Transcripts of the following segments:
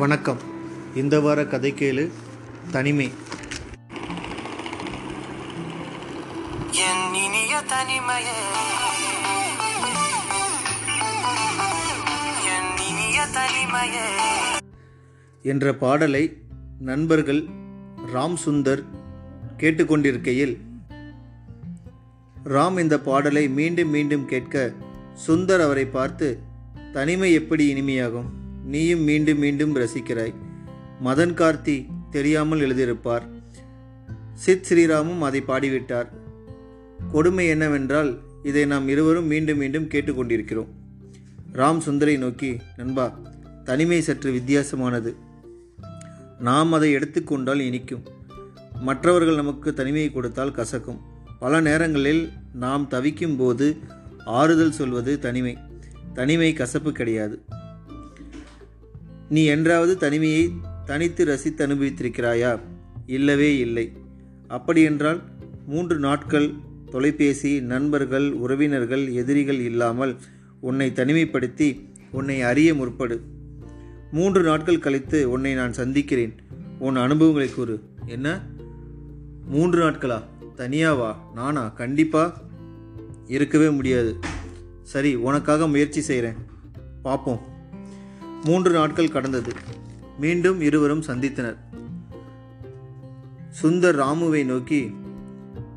வணக்கம். இந்த வார கதை கேளு தனிமை. என் இனிய தனிமையே. என் இனிய தனிமையே. என்ற பாடலை நண்பர்கள் ராம் சுந்தர் கேட்டுக்கொண்டிருக்கையில் ராம் இந்த பாடலை மீண்டும் மீண்டும் கேட்க சுந்தர் அவரை பார்த்து தனிமை எப்படி இனிமையாகும்? நீயும் மீண்டும் மீண்டும் ரசிக்கிறாய். மதன் கார்த்தி தெரியாமல் எழுதியிருப்பார். சித் ஸ்ரீராமும் அதை பாடிவிட்டார். கொடுமை என்னவென்றால் இதை நாம் இருவரும் மீண்டும் மீண்டும் கேட்டுக்கொண்டிருக்கிறோம். ராம் சுந்தரை நோக்கி நண்பா தனிமை சற்று வித்தியாசமானது. நாம் அதை எடுத்துக்கொண்டால் இனிக்கும். மற்றவர்கள் நமக்கு தனிமையை கொடுத்தால் கசக்கும். பல நேரங்களில் நாம் தவிக்கும் போது ஆறுதல் சொல்வது தனிமை. தனிமை கசப்பு கிடையாது. நீ என்றாவது தனிமையை தனித்து ரசித்து அனுபவித்திருக்கிறாயா? இல்லவே இல்லை. அப்படியென்றால் மூன்று நாட்கள் தொலைபேசி நண்பர்கள் உறவினர்கள் எதிரிகள் இல்லாமல் உன்னை தனிமைப்படுத்தி உன்னை அறிய முற்படு. மூன்று நாட்கள் கழித்து உன்னை நான் சந்திக்கிறேன். உன் அனுபவங்களை கூறு. என்ன? மூன்று நாட்களா? தனியாவா? நானா? கண்டிப்பா இருக்கவே முடியாது. சரி உனக்காக முயற்சி செய்கிறேன் பார்ப்போம் மூன்று நாட்கள் கடந்தது. மீண்டும் இருவரும் சந்தித்தனர். சுந்தர் ராமுவை நோக்கி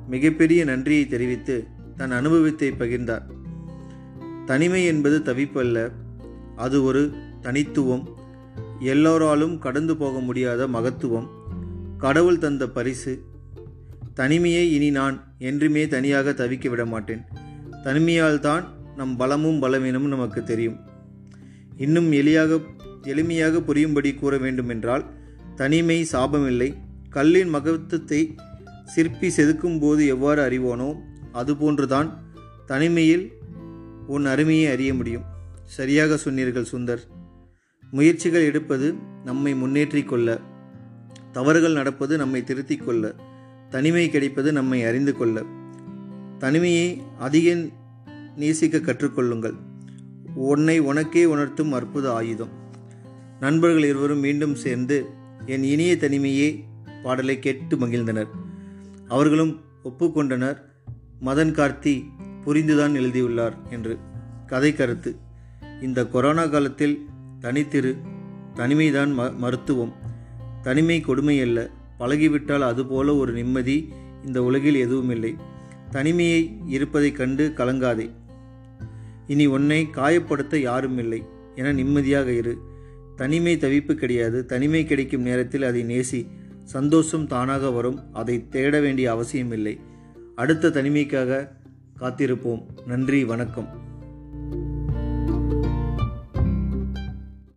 மிகப்பெரிய நன்றியை தெரிவித்து தன் அனுபவத்தை பகிர்ந்தார். தனிமை என்பது தவிப்பல்ல. அது ஒரு தனித்துவம். எல்லோராலும் கடந்து போக முடியாத மகத்துவம். கடவுள் தந்த பரிசு. தனிமையை இனி நான் என்றுமே தனியாக தவிக்க விட மாட்டேன் தனிமையால் தான் நம் பலமும் பலவீனமும் நமக்கு தெரியும். இன்னும் எளியாக எளிமையாக புரியும்படி கூற வேண்டுமென்றால் தனிமை சாபமில்லை. கல்லின் மகத்துவத்தை சிற்பி செதுக்கும் போது எவ்வாறு அறிவோனோ அதுபோன்றுதான் தனிமையில் உன் அருமையை அறிய முடியும். சரியாக சொன்னீர்கள் சுந்தர். முயற்சிகள் எடுப்பது நம்மை முன்னேற்றிக் கொள்ள தவறுகள் நடப்பது நம்மை திருத்திக் கொள்ள தனிமை கிடைப்பது நம்மை அறிந்து கொள்ள. தனிமையை அதிக நேசிக்க கற்றுக்கொள்ளுங்கள் உன்னை உனக்கே உணர்த்தும் அற்புத ஆயுதம். நண்பர்கள் இருவரும் மீண்டும் சேர்ந்து என் இனிய தனிமையே பாடலை கேட்டு மகிழ்ந்தனர். அவர்களும் ஒப்புக்கொண்டனர். மதன் கார்த்தி புரிந்துதான் எழுதியுள்ளார் என்று. கதை கருத்து. இந்த கொரோனா காலத்தில் தனித்திரு தனிமைதான் ம மருத்துவம். தனிமை கொடுமை அல்ல பழகிவிட்டால் அதுபோல ஒரு நிம்மதி இந்த உலகில் எதுவும் இல்லை தனிமையை இருப்பதைக் கண்டு கலங்காதே. இனி உன்னை காயப்படுத்த யாரும் இல்லை. என நிம்மதியாக இரு. தனிமை தவிப்பு கிடையாது. தனிமை கிடைக்கும் நேரத்தில் அதை நேசி. சந்தோஷம் தானாக வரும். அதை தேட வேண்டிய அவசியமில்லை அடுத்த தனிமைக்காக காத்திருப்போம். நன்றி. வணக்கம்.